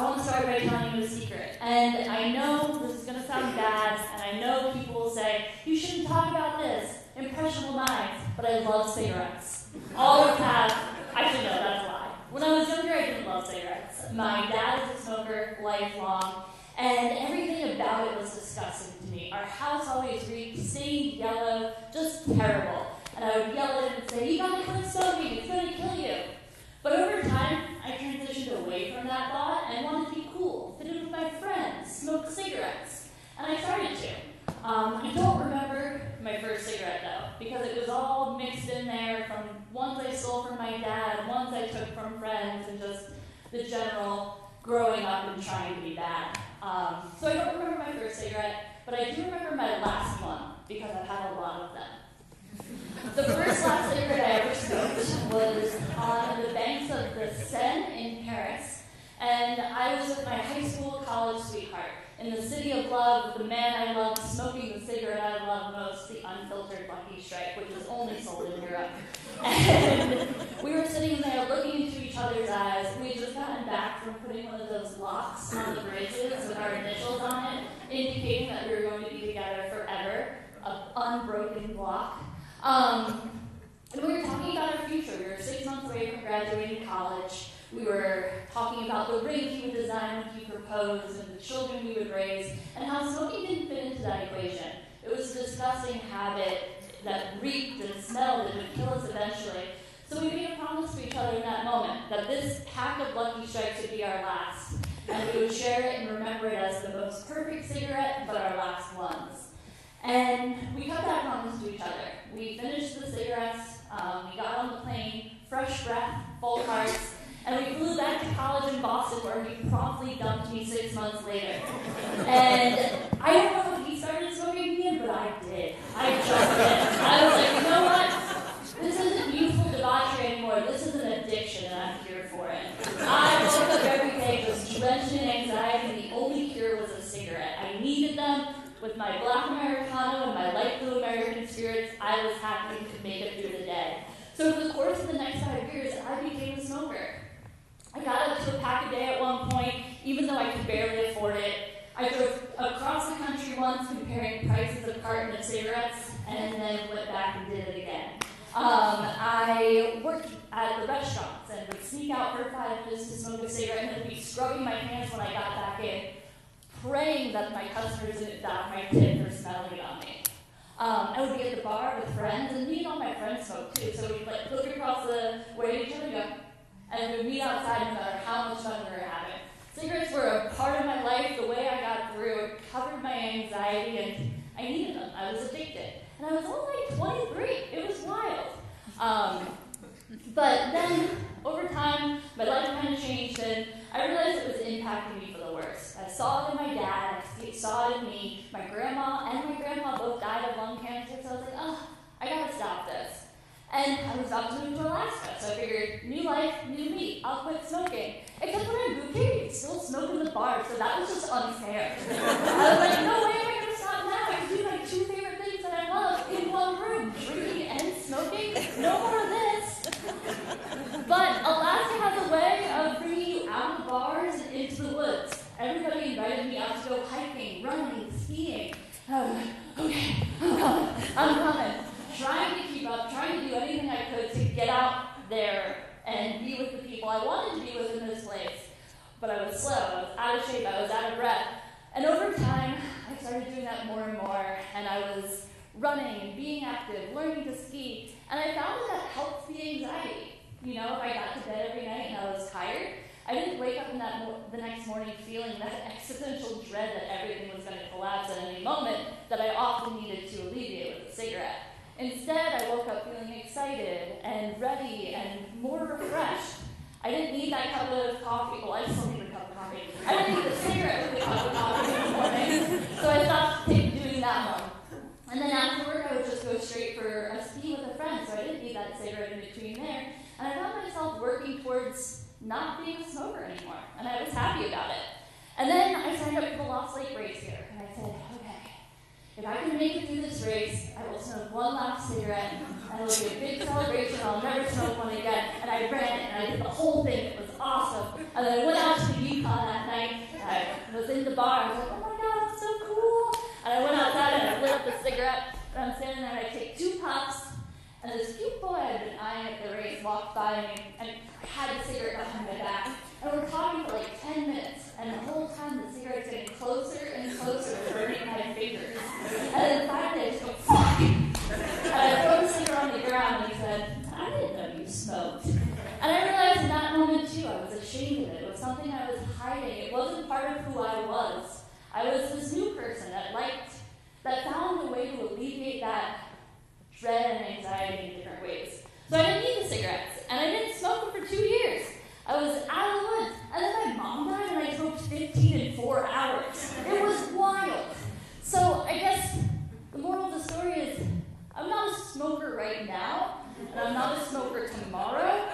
I want to start by telling you a secret. And I know this is going to sound bad, and I know people will say, you shouldn't talk about this, impressionable minds, but I love cigarettes. Always have. Actually, no, that's a lie. When I was younger, I didn't love cigarettes. My dad is a smoker, lifelong, and everything about it was disgusting to me. Our house always reeked, stained yellow, just terrible. And I would yell at him and say, You gotta quit smoking, it's gonna kill you. But over time, I transitioned away from that thought and wanted to be cool, fit in with my friends, smoke cigarettes. And I started to. Um, I don't remember my first cigarette though, because it was all mixed in there from ones I stole from my dad, ones I took from friends, and just the general growing up and trying to be bad. Um, so I don't remember my first cigarette, but I do remember my last one because I've had a lot of them. The first last cigarette I ever smoked was on the banks of the Seine in Paris, and I was with my high school college sweetheart in the city of love, with the man I loved smoking the cigarette I love most, the unfiltered Lucky Strike, which is only sold in Europe. And we were sitting there looking into each other's eyes. We had just gotten back from putting one of those locks on the bridges with our initials on it, indicating that we were going to be together forever, an unbroken block. Um, and we were talking about our future. We were six months away from graduating college. We were talking about the ring would design when he proposed and the children we would raise, and how smoking didn't fit into that equation. It was a disgusting habit that reeked and smelled and would kill us eventually. So we made a promise to each other in that moment that this pack of Lucky Strikes would be our last, and we would share it and remember it as the most perfect cigarette, but our last ones. And we kept that promise to each other. We finished the cigarettes, um, we got on the plane, fresh breath, full hearts, and we flew back to college in Boston where he promptly dumped me six months later. And I don't know if he started smoking again, but I did. I just did. I was like, you know what? This isn't youthful debauchery anymore. This is an addiction, and I'm here for it. I woke up every day just drenched in anxiety, and the only cure was a cigarette. I needed them. With my black Americano and my light blue American spirits, I was happy to make it through the day. So, over the course of the next five years, I became a smoker. I got up to a pack a day at one point, even though I could barely afford it. I drove across the country once comparing prices of carton of cigarettes, and then went back and did it again. Um, I worked at the restaurants and would sneak out for five minutes to smoke a cigarette and then be scrubbing my hands when I got back in, praying that my customers didn't dock my tip for smelling it on me. Um, I would be at the bar with friends, and me and all my friends smoked too, so we'd like look across the way to each other go, and we'd meet outside no matter how much fun we were having. Cigarettes were a part of my life, the way I got through, it covered my anxiety, and I needed them. I was addicted. And I was only 23. It was wild. Um, but then, over time, my life kind of changed, and I realized it was impacting me for the worse. I saw it in my dad, I saw it in me. My grandma and my grandma both died of lung cancer, so I was like, oh, I gotta stop this. And I was about to move to Alaska, so I figured, new life, new me, I'll quit smoking. Except when I moved here, you could still smoke in bar, so that was just unfair. I was like, no way am I gonna stop now. I can do my two favorite things that I love in one room, drinking and smoking. No more of this. But Alaska has a way of bringing you out of bars and into the woods. Everybody invited me out to go hiking, running, skiing. I okay, I'm coming, I'm coming. Trying to keep up, trying to do anything I could to get out there and be with the people I wanted to be with in this place. But I was slow, I was out of shape, I was out of breath. And over time, I started doing that more and more, and I was running and being active, learning to ski, and I found that that helped the anxiety. You know, if I got to bed every night and I was tired, I didn't wake up in that mo- the next morning feeling that existential dread that everything was going to collapse at any moment that I often needed to alleviate with a cigarette. Instead, I woke up feeling excited and ready and more refreshed. I didn't need that cup of coffee. Well, I still need a cup of coffee. I didn't need a cigarette with a cup of coffee in the morning. So I stopped doing that one. And then after work, I would just go straight for a ski with a friend, so I didn't need that cigarette in between there. And I found myself working towards not being a smoker anymore, and I was happy about it. And then I signed up for the Lost Lake race here, and I said, okay, if I can make it through this race, I will smoke one last cigarette, and it'll be a big celebration, I'll never smoke one again. I did the whole thing. It was awesome. And then I went out to the Yukon that night. I was in the bar. I was like, oh my god, that's so cool. And I went outside and I lit up a cigarette. And I'm standing there and I take two puffs. And this cute boy I'd been eyeing at the race walked by and, and had a cigarette behind my back. And we're talking for like 10 minutes. And the whole time the cigarette's getting closer and closer to burning my fingers. And I was this new person that liked, that found a way to alleviate that dread and anxiety in different ways. So I didn't need the cigarettes, and I didn't smoke them for two years. I was out of the woods, and then my mom died, and I smoked 15 in four hours. It was wild. So I guess the moral of the story is I'm not a smoker right now, and I'm not a smoker tomorrow,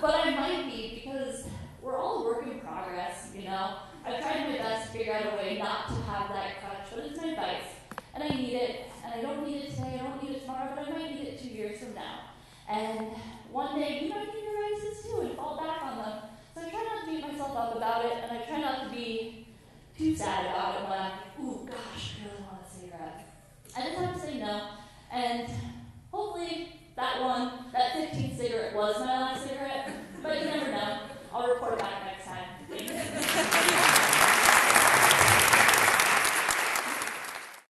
but I might be because we're all a work in progress, you know. I've tried my best to figure out a way not to have that crutch, but it's my vice, and I need it, and I don't need it today, I don't need it tomorrow, but I might need it two years from now. And one day you might need your vices too and fall back on them. So I try not to beat myself up about it, and I try not to be too sad about it when I'm, ooh, gosh, I really want a cigarette. I just have to say no, and